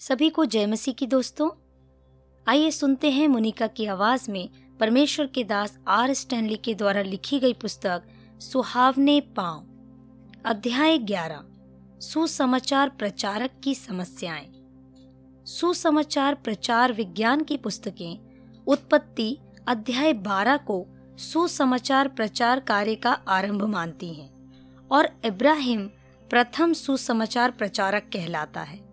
सभी को जय मसीह की दोस्तों। आइए सुनते हैं मुनिका की आवाज़ में परमेश्वर के दास आर स्टैनली के द्वारा लिखी गई पुस्तक, सुहावने पाँव। अध्याय 11 सुसमाचार प्रचारक की समस्याएँ। सुसमाचार प्रचार विज्ञान की पुस्तकें, उत्पत्ति अध्याय 12 को सुसमाचार प्रचार कार्य का आरंभ मानती हैं और इब्राहिम प्रथम सुसमाचार प्रचारक कहलाता है।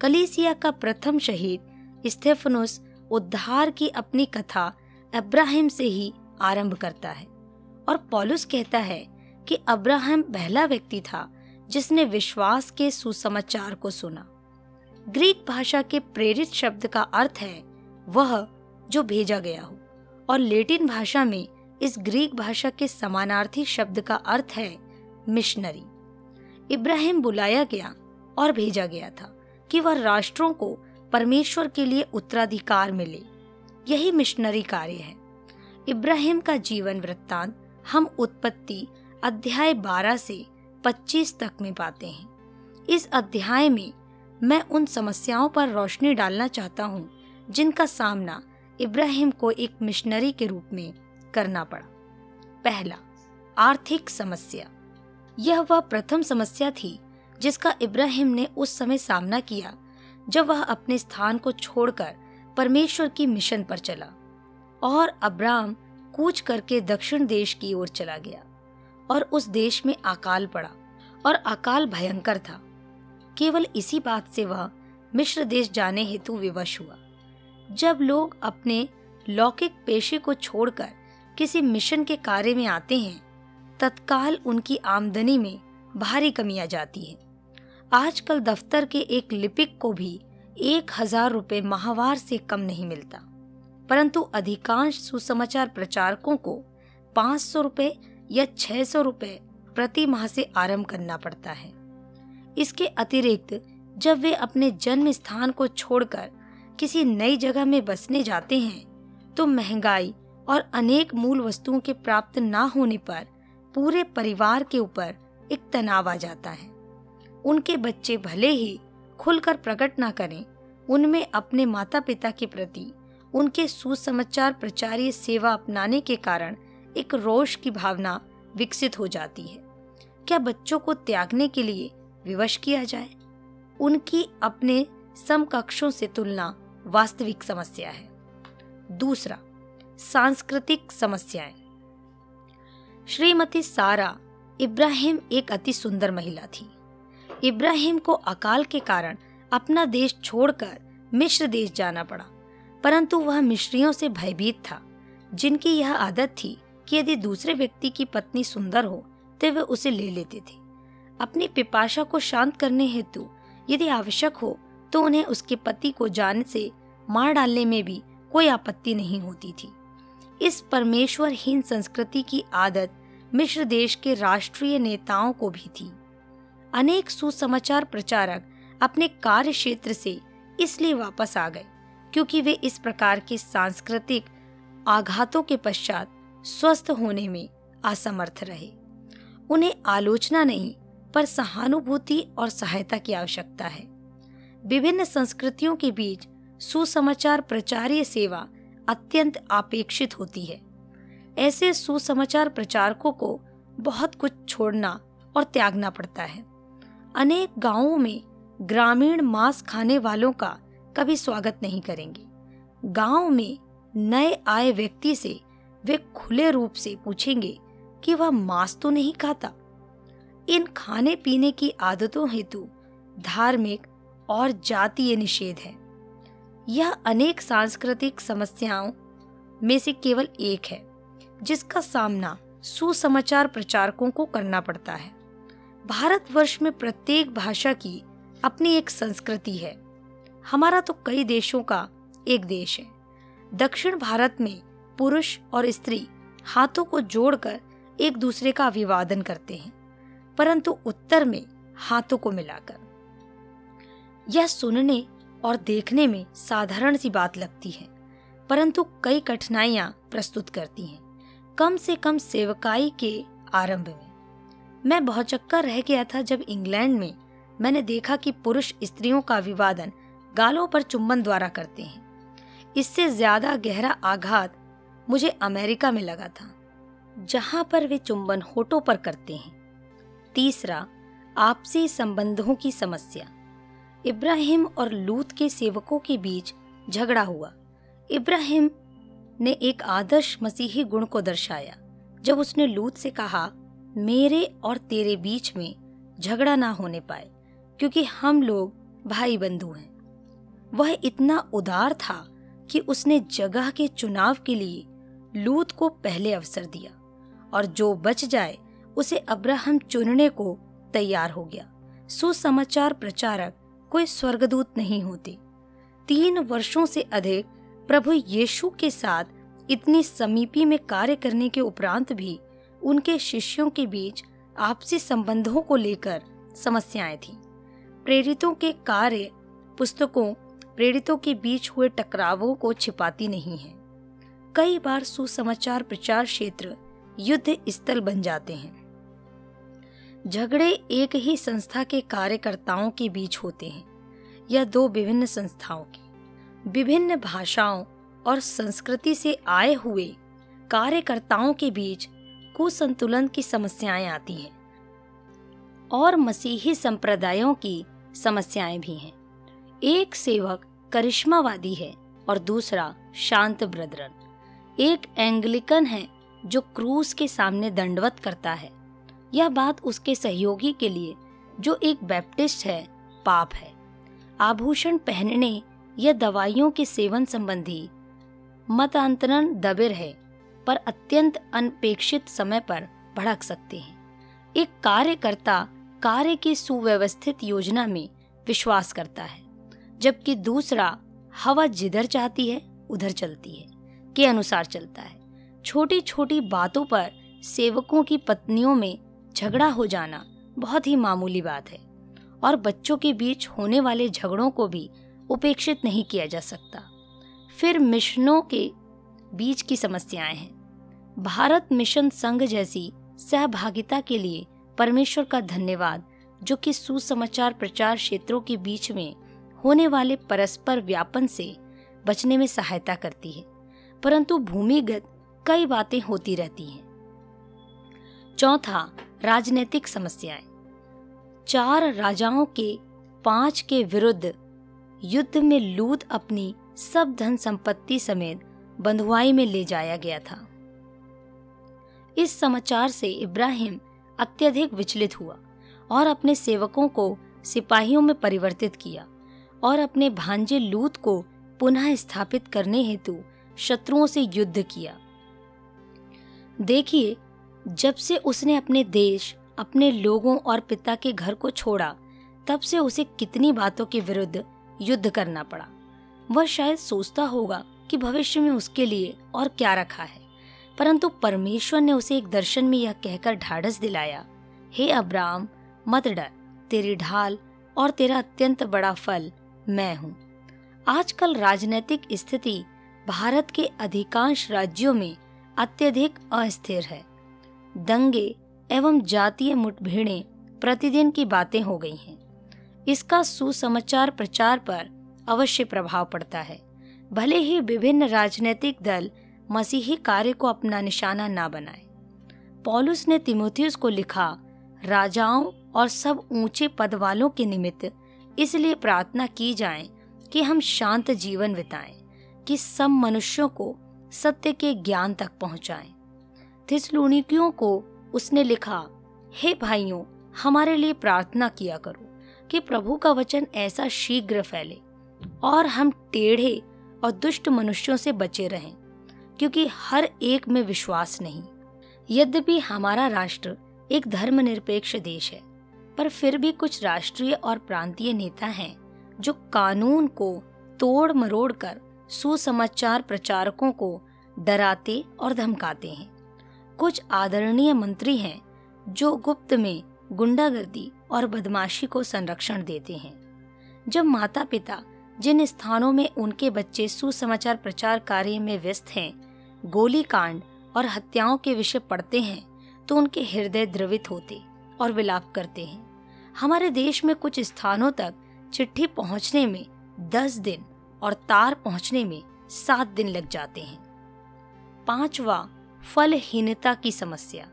कलीसिया का प्रथम शहीद स्टेफनुस उद्धार की अपनी कथा अब्राहम से ही आरंभ करता है। और पॉलुस कहता है कि अब्राहम पहला व्यक्ति था जिसने विश्वास के सुसमाचार को सुना। ग्रीक भाषा के प्रेरित शब्द का अर्थ है वह जो भेजा गया हो। और लेटिन भाषा में इस ग्रीक भाषा के समानार्थी शब्द का अर्थ है मिशनरी। इब्राहिम बुलाया गया और भेजा गया था। कि वह राष्ट्रों को परमेश्वर के लिए उत्तराधिकार मिले। यही मिशनरी कार्य है। इब्राहिम का जीवन वृत्तांत हम उत्पत्ति अध्याय 12 से 25 तक में पाते हैं। इस अध्याय में मैं उन समस्याओं पर रोशनी डालना चाहता हूँ, जिनका सामना इब्राहिम को एक मिशनरी के रूप में करना पड़ा। पहला, आर्थिक समस्या। यह वह प्रथम समस्या थी जिसका इब्राहिम ने उस समय सामना किया, जब वह अपने स्थान को छोड़कर परमेश्वर की मिशन पर चला और अब्राम कूच करके दक्षिण देश की ओर चला गया और उस देश में अकाल पड़ा और अकाल भयंकर था। केवल इसी बात से वह मिश्र देश जाने हेतु विवश हुआ। जब लोग अपने लौकिक पेशे को छोड़कर किसी मिशन के कार्य में आते हैं, तत्काल उनकी आमदनी में भारी कमी आ जाती है। आजकल दफ्तर के एक लिपिक को भी एक हज़ार रुपए माहवार से कम नहीं मिलता। परंतु अधिकांश सुसमाचार प्रचारकों को पाँच सौ रुपए या छह सौ रुपए प्रति माह से आरंभ करना पड़ता है। इसके अतिरिक्त, जब वे अपने जन्म स्थान को छोड़कर किसी नई जगह में बसने जाते हैं तो महँगाई और अनेक मूल वस्तुओं के प्राप्त न होने पर पूरे परिवार के ऊपर एक तनाव आ जाता है। उनके बच्चे भले ही खुलकर प्रकट ना करें, उनमें अपने माता पिता के प्रति, उनके सुसमाचार प्रचारीय सेवा अपनाने के कारण एक रोष की भावना विकसित हो जाती है। क्या बच्चों को त्यागने के लिए विवश किया जाए? उनकी अपने समकक्षों से तुलना वास्तविक समस्या है। दूसरा, सांस्कृतिक समस्याएँ। श्रीमती सारा इब्राहिम एक अति सुंदर महिला थी। इब्राहिम को अकाल के कारण अपना देश छोड़कर मिश्र देश जाना पड़ा। परंतु वह मिश्रियों से भयभीत था, जिनकी यह आदत थी कि यदि दूसरे व्यक्ति की पत्नी सुंदर हो तो वे उसे ले लेते थे। अपनी पिपाशा को शांत करने हेतु यदि आवश्यक हो तो उन्हें उसके पति को जान से मार डालने में भी कोई आपत्ति नहीं होती थी। इस परमेश्वरहीन संस्कृति की आदत मिश्र देश के राष्ट्रीय नेताओं को भी थी। अनेक सुसमाचार प्रचारक अपने कार्य क्षेत्र से इसलिए वापस आ गए, क्योंकि वे इस प्रकार के सांस्कृतिक आघातों के पश्चात स्वस्थ होने में असमर्थ रहे। उन्हें आलोचना नहीं, पर सहानुभूति और सहायता की आवश्यकता है। विभिन्न संस्कृतियों के बीच सुसमाचार प्रचारीय सेवा अत्यंत अपेक्षित होती है। ऐसे सुसमाचार प्रचारकों को बहुत कुछ छोड़ना और त्यागना पड़ता है। अनेक गाँवों में ग्रामीण मांस खाने वालों का कभी स्वागत नहीं करेंगे। गाँव में नए आए व्यक्ति से वे खुले रूप से पूछेंगे कि वह मांस तो नहीं खाता। इन खाने पीने की आदतों हेतु धार्मिक और जातीय निषेध है। यह अनेक सांस्कृतिक समस्याओं में से केवल एक है, जिसका सामना सुसमाचार प्रचारकों को करना पड़ता है। भारतवर्ष में प्रत्येक भाषा की अपनी एक संस्कृति है। हमारा तो कई देशों का एक देश है। दक्षिण भारत में पुरुष और स्त्री हाथों को जोड़कर एक दूसरे का अभिवादन करते हैं, परंतु उत्तर में हाथों को मिलाकर। यह सुनने और देखने में साधारण सी बात लगती है, परंतु कई कठिनाइयाँ प्रस्तुत करती हैं। कम से कम सेवकाई के आरंभ में। मैं बहुत चक्कर रह गया था जब इंग्लैंड में मैंने देखा कि पुरुष स्त्रियों का विवादन गालों पर चुंबन द्वारा करते हैं। इससे ज़्यादा गहरा आघात मुझे अमेरिका में लगा था, जहाँ पर वे चुंबन होठों पर करते हैं। तीसरा, आपसी संबंधों की समस्या। इब्राहिम और लूत के सेवकों के बीच झगड़ा हुआ। इब्राहिम ने एक आदर्श मसीही गुण को दर्शाया, जब उसने लूत से कहा मेरे और तेरे बीच में झगड़ा ना होने पाए, क्योंकि हम लोग भाई बंधु हैं। वह इतना उदार था कि उसने जगह के चुनाव के लिए लूत को पहले अवसर दिया और जो बच जाए, उसे अब्राहम चुनने को तैयार हो गया। सुसमाचार प्रचारक कोई स्वर्गदूत नहीं होते। तीन वर्षों से अधिक प्रभु यीशु के साथ इतनी समीपी में कार्य करने के उपरांत भी उनके शिष्यों के बीच आपसी संबंधों को लेकर समस्याएँ थी। प्रेरितों के कार्य पुस्तकों, प्रेरितों के बीच हुए टकरावों को छिपाती नहीं है। कई बार सुसमाचार प्रचार क्षेत्र युद्ध स्थल बन जाते हैं। झगड़े एक ही संस्था के कार्यकर्ताओं के बीच होते हैं, या दो विभिन्न संस्थाओं के। विभिन्न भाषाओं और संस्कृति से आए हुए कार्यकर्ताओं के बीच कुसंतुलन की समस्याएँ आती हैं। और मसीही संप्रदायों की समस्याएँ भी हैं। एक सेवक करिश्मावादी है और दूसरा शांत ब्रदरन। एक एंग्लिकन है जो क्रूस के सामने दंडवत करता है। यह बात उसके सहयोगी के लिए, जो एक बैप्टिस्ट है, पाप है। आभूषण पहनने या दवाइयों के सेवन संबंधी मतांतरण दबिर है। पर अत्यंत अनपेक्षित समय पर भड़क सकते हैं। एक कार्यकर्ता कार्य की सुव्यवस्थित योजना में विश्वास करता है, जबकि दूसरा हवा जिधर चाहती है, उधर चलती है, के अनुसार चलता है। छोटी छोटी बातों पर सेवकों की पत्नियों में झगड़ा हो जाना बहुत ही मामूली बात है, और बच्चों के बीच होने वाले झगड़ों को भी उपेक्षित नहीं किया जा सकता। फिर मिशनों के बीच की समस्याएँ हैं। भारत मिशन संघ जैसी सहभागिता के लिए परमेश्वर का धन्यवाद, जो कि सुसमाचार प्रचार क्षेत्रों के बीच में होने वाले परस्पर व्यापन से बचने में सहायता करती है। परंतु भूमिगत कई बातें होती रहती हैं। चौथा, राजनीतिक समस्याएँ। चार राजाओं के पाँच के विरुद्ध युद्ध में लूत अपनी सब धन संपत्ति समेत बंधुआई में ले जाया गया था। इस समाचार से इब्राहिम अत्यधिक विचलित हुआ और अपने सेवकों को सिपाहियों में परिवर्तित किया और अपने भांजे लूत को पुनः स्थापित करने हेतु शत्रुओं से युद्ध किया। देखिए, जब से उसने अपने देश, अपने लोगों और पिता के घर को छोड़ा, तब से उसे कितनी बातों के विरुद्ध युद्ध करना पड़ा। वह शायद सोचता होगा कि भविष्य में उसके लिए और क्या रखा है। परंतु परमेश्वर ने उसे एक दर्शन में यह कहकर ढाढ़स दिलाया, हे अब्राम मत डर, तेरी ढाल और तेरा अत्यंत बड़ा फल मैं हूँ। आजकल राजनीतिक स्थिति भारत के अधिकांश राज्यों में अत्यधिक अस्थिर है। दंगे एवं जातीय मुठभेड़ें प्रतिदिन की बातें हो गई हैं। इसका सुसमाचार प्रचार पर अवश्य प्रभाव पड़ता है। भले ही विभिन्न राजनीतिक दल मसीही कार्य को अपना निशाना ना बनाए पॉलुस ने तिमोथियस को लिखा, राजाओं और सब ऊँचे पद वालों के निमित्त इसलिए प्रार्थना की जाए कि हम शांत जीवन बिताएँ, कि सब मनुष्यों को सत्य के ज्ञान तक पहुंचाएँ। थिसलुनिकियों को उसने लिखा, हे भाइयों, हमारे लिए प्रार्थना किया करो कि प्रभु का वचन ऐसा शीघ्र फैले और हम टेढ़े और दुष्ट मनुष्यों से बचे रहें क्योंकि हर एक में विश्वास नहीं। यद्यपि हमारा राष्ट्र एक धर्मनिरपेक्ष देश है, पर फिर भी कुछ राष्ट्रीय और प्रांतीय नेता हैं, जो कानून को तोड़ मरोड़ कर सुसमाचार प्रचारकों को डराते और धमकाते हैं। कुछ आदरणीय मंत्री हैं, जो गुप्त में गुंडागर्दी और बदमाशी को संरक्षण देते हैं। जब माता पिता जिन स्थानों में उनके बच्चे सुसमाचार प्रचार कार्य में व्यस्त हैं गोली कांड और हत्याओं के विषय पढ़ते हैं तो उनके हृदय द्रवित होते और विलाप करते हैं। हमारे देश में कुछ स्थानों तक चिट्ठी पहुँचने में दस दिन और तार पहुँचने में सात दिन लग जाते हैं। पांचवा, फलहीनता की समस्या।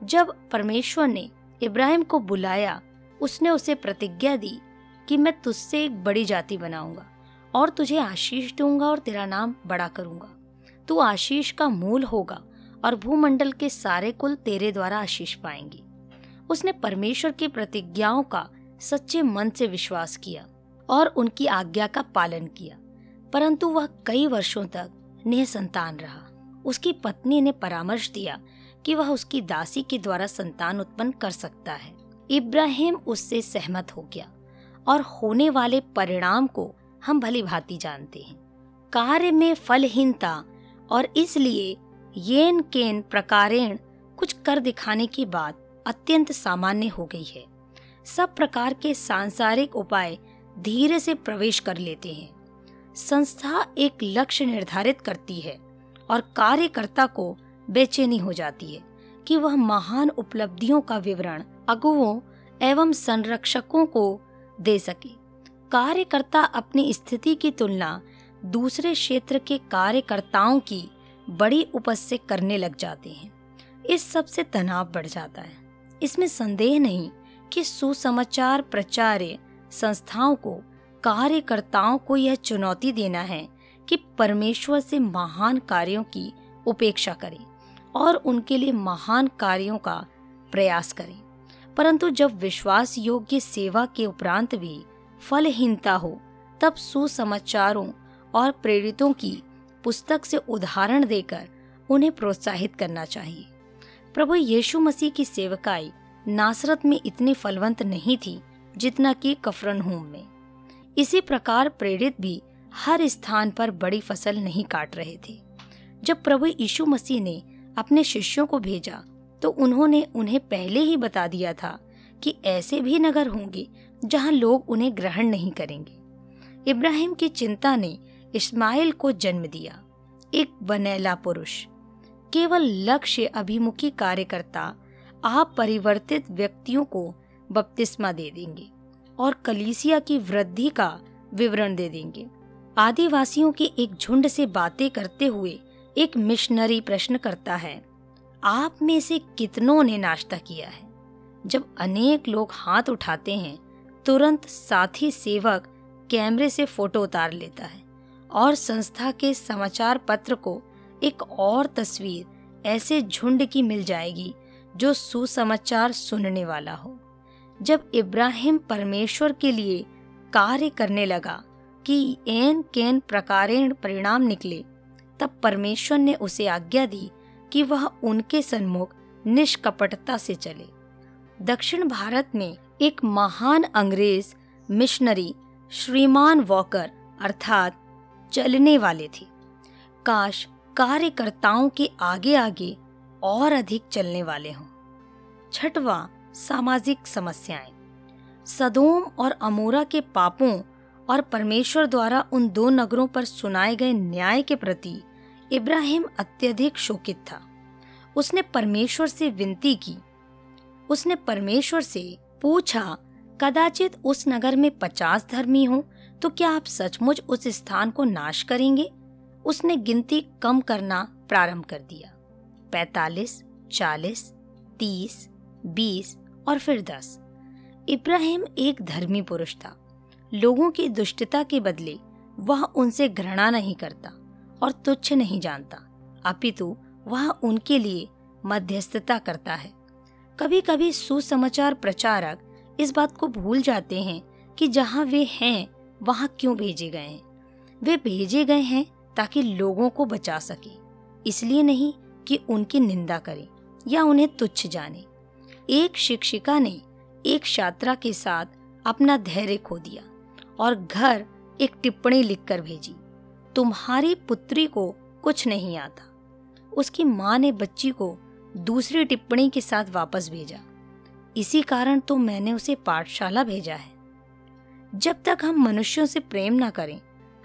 जब परमेश्वर ने इब्राहिम को बुलाया, उसने उसे प्रतिज्ञा दी कि मैं तुझसे एक बड़ी जाति बनाऊँगा और तुझे आशीष दूँगा और तेरा नाम बड़ा करूँगा। तू आशीष का मूल होगा और भूमंडल के सारे कुल तेरे द्वारा आशीष पाएँगे। उसने परमेश्वर की प्रतिज्ञाओं का सच्चे मन से विश्वास किया और उनकी आज्ञा का पालन किया, परंतु वह कई वर्षों तक निसंतान रहा। उसकी पत्नी ने परामर्श दिया कि वह उसकी दासी के द्वारा संतान उत्पन्न कर सकता है। इब्राहिम उससे सहमत हो गया और होने वाले परिणाम को हम भली भांति जानते हैं। कार्य में फलहीनता और इसलिए येन केन प्रकारेण कुछ कर दिखाने की बात अत्यंत सामान्य हो गई है। सब प्रकार के सांसारिक उपाय धीरे से प्रवेश कर लेते हैं। संस्था एक लक्ष्य निर्धारित करती है और कार्यकर्ता को बेचैनी हो जाती है कि वह महान उपलब्धियों का विवरण अगुओं एवं संरक्षकों को दे सके। कार्यकर्ता अपनी स्थिति की तुलना दूसरे क्षेत्र के कार्यकर्ताओं की बड़ी उपज से करने लग जाते हैं। इस सबसे तनाव बढ़ जाता है। इसमें संदेह नहीं कि सुसमाचार प्रचार्य संस्थाओं को, कार्यकर्ताओं को यह चुनौती देना है कि परमेश्वर से महान कार्यों की उपेक्षा करें और उनके लिए महान कार्यों का प्रयास करें। परंतु जब विश्वास योग्य सेवा के उपरांत भी फलहीनता हो, तब सुसमाचारों और प्रेरितों की पुस्तक से उदाहरण देकर उन्हें प्रोत्साहित करना चाहिए। प्रभु यीशु मसीह की सेवकाई नासरत में इतनी फलवंत नहीं थी जितना कि कफरनहूम में। इसी प्रकार प्रेरित भी हर स्थान पर बड़ी फ़सल नहीं काट रहे थे। जब प्रभु यीशु मसीह ने अपने शिष्यों को भेजा तो उन्होंने उन्हें पहले ही बता दिया था कि ऐसे भी नगर होंगे जहाँ लोग उन्हें ग्रहण नहीं करेंगे। इब्राहिम की चिंता ने इस्माइल को जन्म दिया, एक बनेला पुरुष। केवल लक्ष्य अभिमुखी कार्यकर्ता, आप परिवर्तित व्यक्तियों को बपतिस्मा दे देंगे और कलीसिया की वृद्धि का विवरण दे देंगे। आदिवासियों की एक झुंड से बातें करते हुए एक मिशनरी प्रश्न करता है, आप में से कितनों ने नाश्ता किया है? जब अनेक लोग हाथ उठाते हैं, तुरंत साथी सेवक कैमरे से फ़ोटो उतार लेता है। और संस्था के समाचार पत्र को एक और तस्वीर ऐसे झुंड की मिल जाएगी जो सुसमाचार सुनने वाला हो। जब इब्राहिम परमेश्वर के लिए कार्य करने लगा कि एन केन प्रकारेण परिणाम निकले, तब परमेश्वर ने उसे आज्ञा दी कि वह उनके सन्मुख निष्कपटता से चले। दक्षिण भारत में एक महान अंग्रेज़ मिशनरी श्रीमान वॉकर, अर्थात चलने वाले थे। काश कार्यकर्ताओं के आगे आगे और अधिक चलने वाले हों। छठवा, सामाजिक समस्याएँ। सदोम और अमोरा के पापों और परमेश्वर द्वारा उन दो नगरों पर सुनाए गए न्याय के प्रति इब्राहिम अत्यधिक शोकित था। उसने परमेश्वर से विनती की। उसने परमेश्वर से पूछा, कदाचित उस नगर में पचास धर्मी हो तो क्या आप सचमुच उस स्थान को नाश करेंगे? उसने गिनती कम करना प्रारंभ कर दिया। पैतालीस, चालीस, तीस, बीस और फिर दस। इब्राहिम एक धर्मी पुरुष था। लोगों की दुष्टता के बदले वह उनसे घृणा नहीं करता और तुच्छ नहीं जानता। अपितु वह उनके लिए मध्यस्थता करता है। कभी कभी सुसमाचार प्रचारक इस बात को भूल जाते हैं कि जहाँ वे हैं वहाँ क्यों भेजे गए हैं? वे भेजे गए हैं ताकि लोगों को बचा सके। इसलिए नहीं कि उनकी निंदा करें या उन्हें तुच्छ जाने। एक शिक्षिका ने एक छात्रा के साथ अपना धैर्य खो दिया और घर एक टिप्पणी लिखकर भेजी, तुम्हारी पुत्री को कुछ नहीं आता। उसकी माँ ने बच्ची को दूसरी टिप्पणी के साथ वापस भेजा। इसी कारण तो मैंने उसे पाठशाला भेजा है। जब तक हम मनुष्यों से प्रेम ना करें,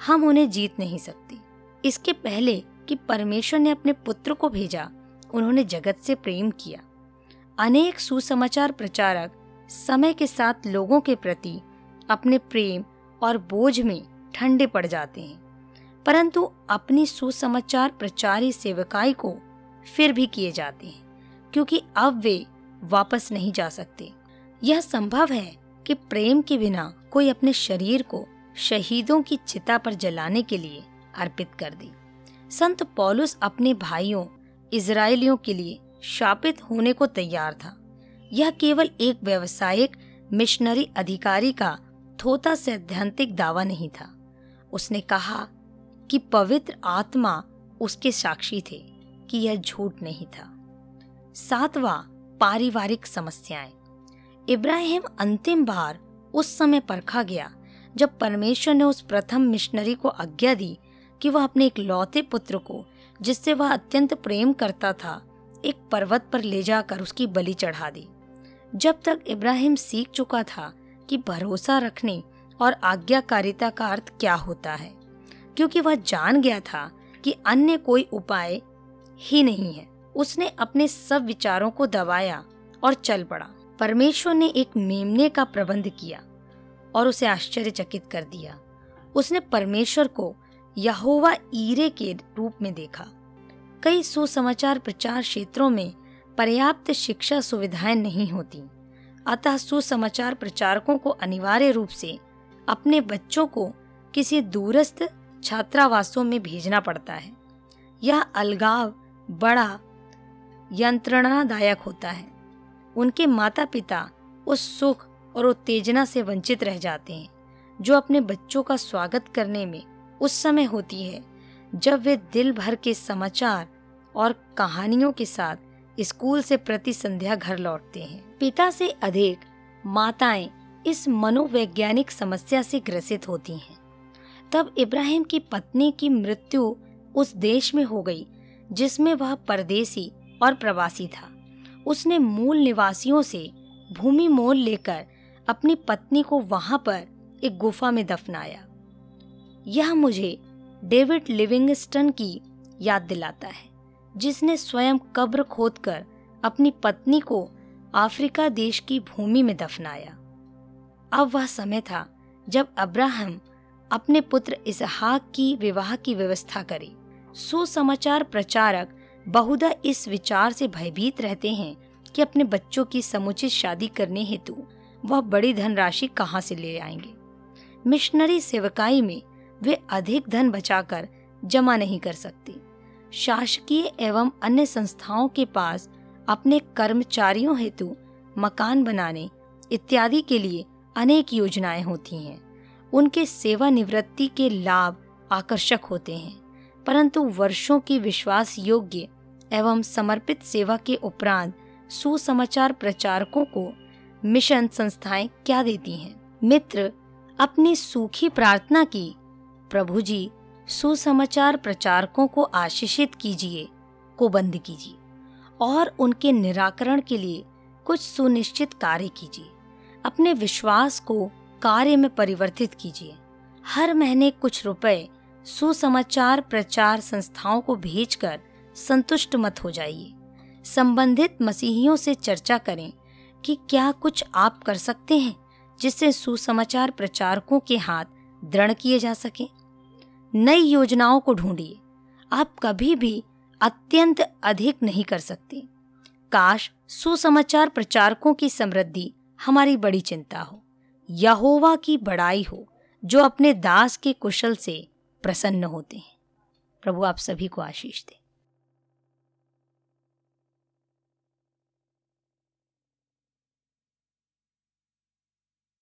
हम उन्हें जीत नहीं सकते। इसके पहले कि परमेश्वर ने अपने पुत्र को भेजा, उन्होंने जगत से प्रेम किया। अनेक सुसमाचार प्रचारक समय के साथ लोगों के प्रति अपने प्रेम और बोझ में ठंडे पड़ जाते हैं। परंतु अपनी सुसमाचार प्रचारी सेवकाई को फिर भी किए जाते हैं, क्योंकि अब वे वापस नहीं जा सकते। यह संभव है कि प्रेम के बिना कोई अपने शरीर को शहीदों की चिता पर जलाने के लिए अर्पित कर दे। संत पौलुस अपने भाइयों इजरायलियों के लिए शापित होने को तैयार था। यह केवल एक व्यवसायिक, मिशनरी अधिकारी का थोता सैद्धांतिक दावा नहीं था। उसने कहा कि पवित्र आत्मा उसके साक्षी थे कि यह झूठ नहीं था। सातवां पारिवारिक समस्याएँ। इब्राहिम अंतिम बार उस समय परखा गया, जब परमेश्वर ने उस प्रथम मिशनरी को आज्ञा दी कि वह अपने एक लौते पुत्र को, जिससे वह अत्यंत प्रेम करता था, एक पर्वत पर ले जाकर उसकी बलि चढ़ा दी। जब तक इब्राहिम सीख चुका था कि भरोसा रखने और आज्ञाकारिता का अर्थ क्या होता है, क्योंकि वह जान गया था कि अन्य कोई उपाय ही नहीं है, उसने अपने सब विचारों को दबाया और चल पड़ा। परमेश्वर ने एक मेमने का प्रबंध किया और उसे आश्चर्यचकित कर दिया। उसने परमेश्वर को यहोवा ईरे के रूप में देखा। कई सुसमाचार प्रचार क्षेत्रों में पर्याप्त शिक्षा सुविधाएँ नहीं होती। अतः सुसमाचार प्रचारकों को अनिवार्य रूप से अपने बच्चों को किसी दूरस्थ छात्रावासों में भेजना पड़ता है। यह अलगाव बड़ा यंत्रणादायक होता है। उनके माता पिता उस सुख और उत्तेजना से वंचित रह जाते हैं, जो अपने बच्चों का स्वागत करने में उस समय होती है, जब वे दिल भर के समाचार और कहानियों के साथ स्कूल से प्रति संध्या घर लौटते हैं। पिता से अधिक माताएँ इस मनोवैज्ञानिक समस्या से ग्रसित होती हैं। तब इब्राहिम की पत्नी की मृत्यु उस देश में हो गई, जिसमें वह परदेसी और प्रवासी था। उसने मूल निवासियों से भूमि मोल लेकर अपनी पत्नी को वहाँ पर एक गुफा में दफनाया। यह मुझे डेविड लिविंगस्टन की याद दिलाता है, जिसने स्वयं कब्र खोदकर अपनी पत्नी को अफ्रीका देश की भूमि में दफनाया। अब वह समय था जब अब्राहम अपने पुत्र इसहाक की विवाह की व्यवस्था करे। सुसमाचार प्रचारक बहुधा इस विचार से भयभीत रहते हैं कि अपने बच्चों की समुचित शादी करने हेतु वह बड़ी धनराशि कहाँ से ले आएँगे। मिशनरी सेवकाई में वे अधिक धन बचाकर जमा नहीं कर सकते। शासकीय एवं अन्य संस्थाओं के पास अपने कर्मचारियों हेतु मकान बनाने इत्यादि के लिए अनेक योजनाएँ होती हैं। उनके सेवानिवृत्ति के लाभ आकर्षक होते हैं, परंतु वर्षों की विश्वास योग्य एवं समर्पित सेवा के उपरांत सुसमाचार प्रचारकों को मिशन संस्थाएँ क्या देती हैं? मित्र, अपनी सूखी प्रार्थना की, प्रभु जी, सुसमाचार प्रचारकों को आशीषित कीजिए, को बंद कीजिए, और उनके निराकरण के लिए कुछ सुनिश्चित कार्य कीजिए। अपने विश्वास को कार्य में परिवर्तित कीजिए। हर महीने कुछ रुपए सुसमाचार प्रचार संस्थाओं को भेजकर संतुष्ट मत हो जाइए। संबंधित मसीहियों से चर्चा करें कि क्या कुछ आप कर सकते हैं जिससे सुसमाचार प्रचारकों के हाथ दृढ़ किए जा सके। नई योजनाओं को ढूंढिए। आप कभी भी अत्यंत अधिक नहीं कर सकते। काश सुसमाचार प्रचारकों की समृद्धि हमारी बड़ी चिंता हो। यहोवा की बड़ाई हो, जो अपने दास के कुशल से प्रसन्न होते हैं। प्रभु आप सभी को आशीष दे।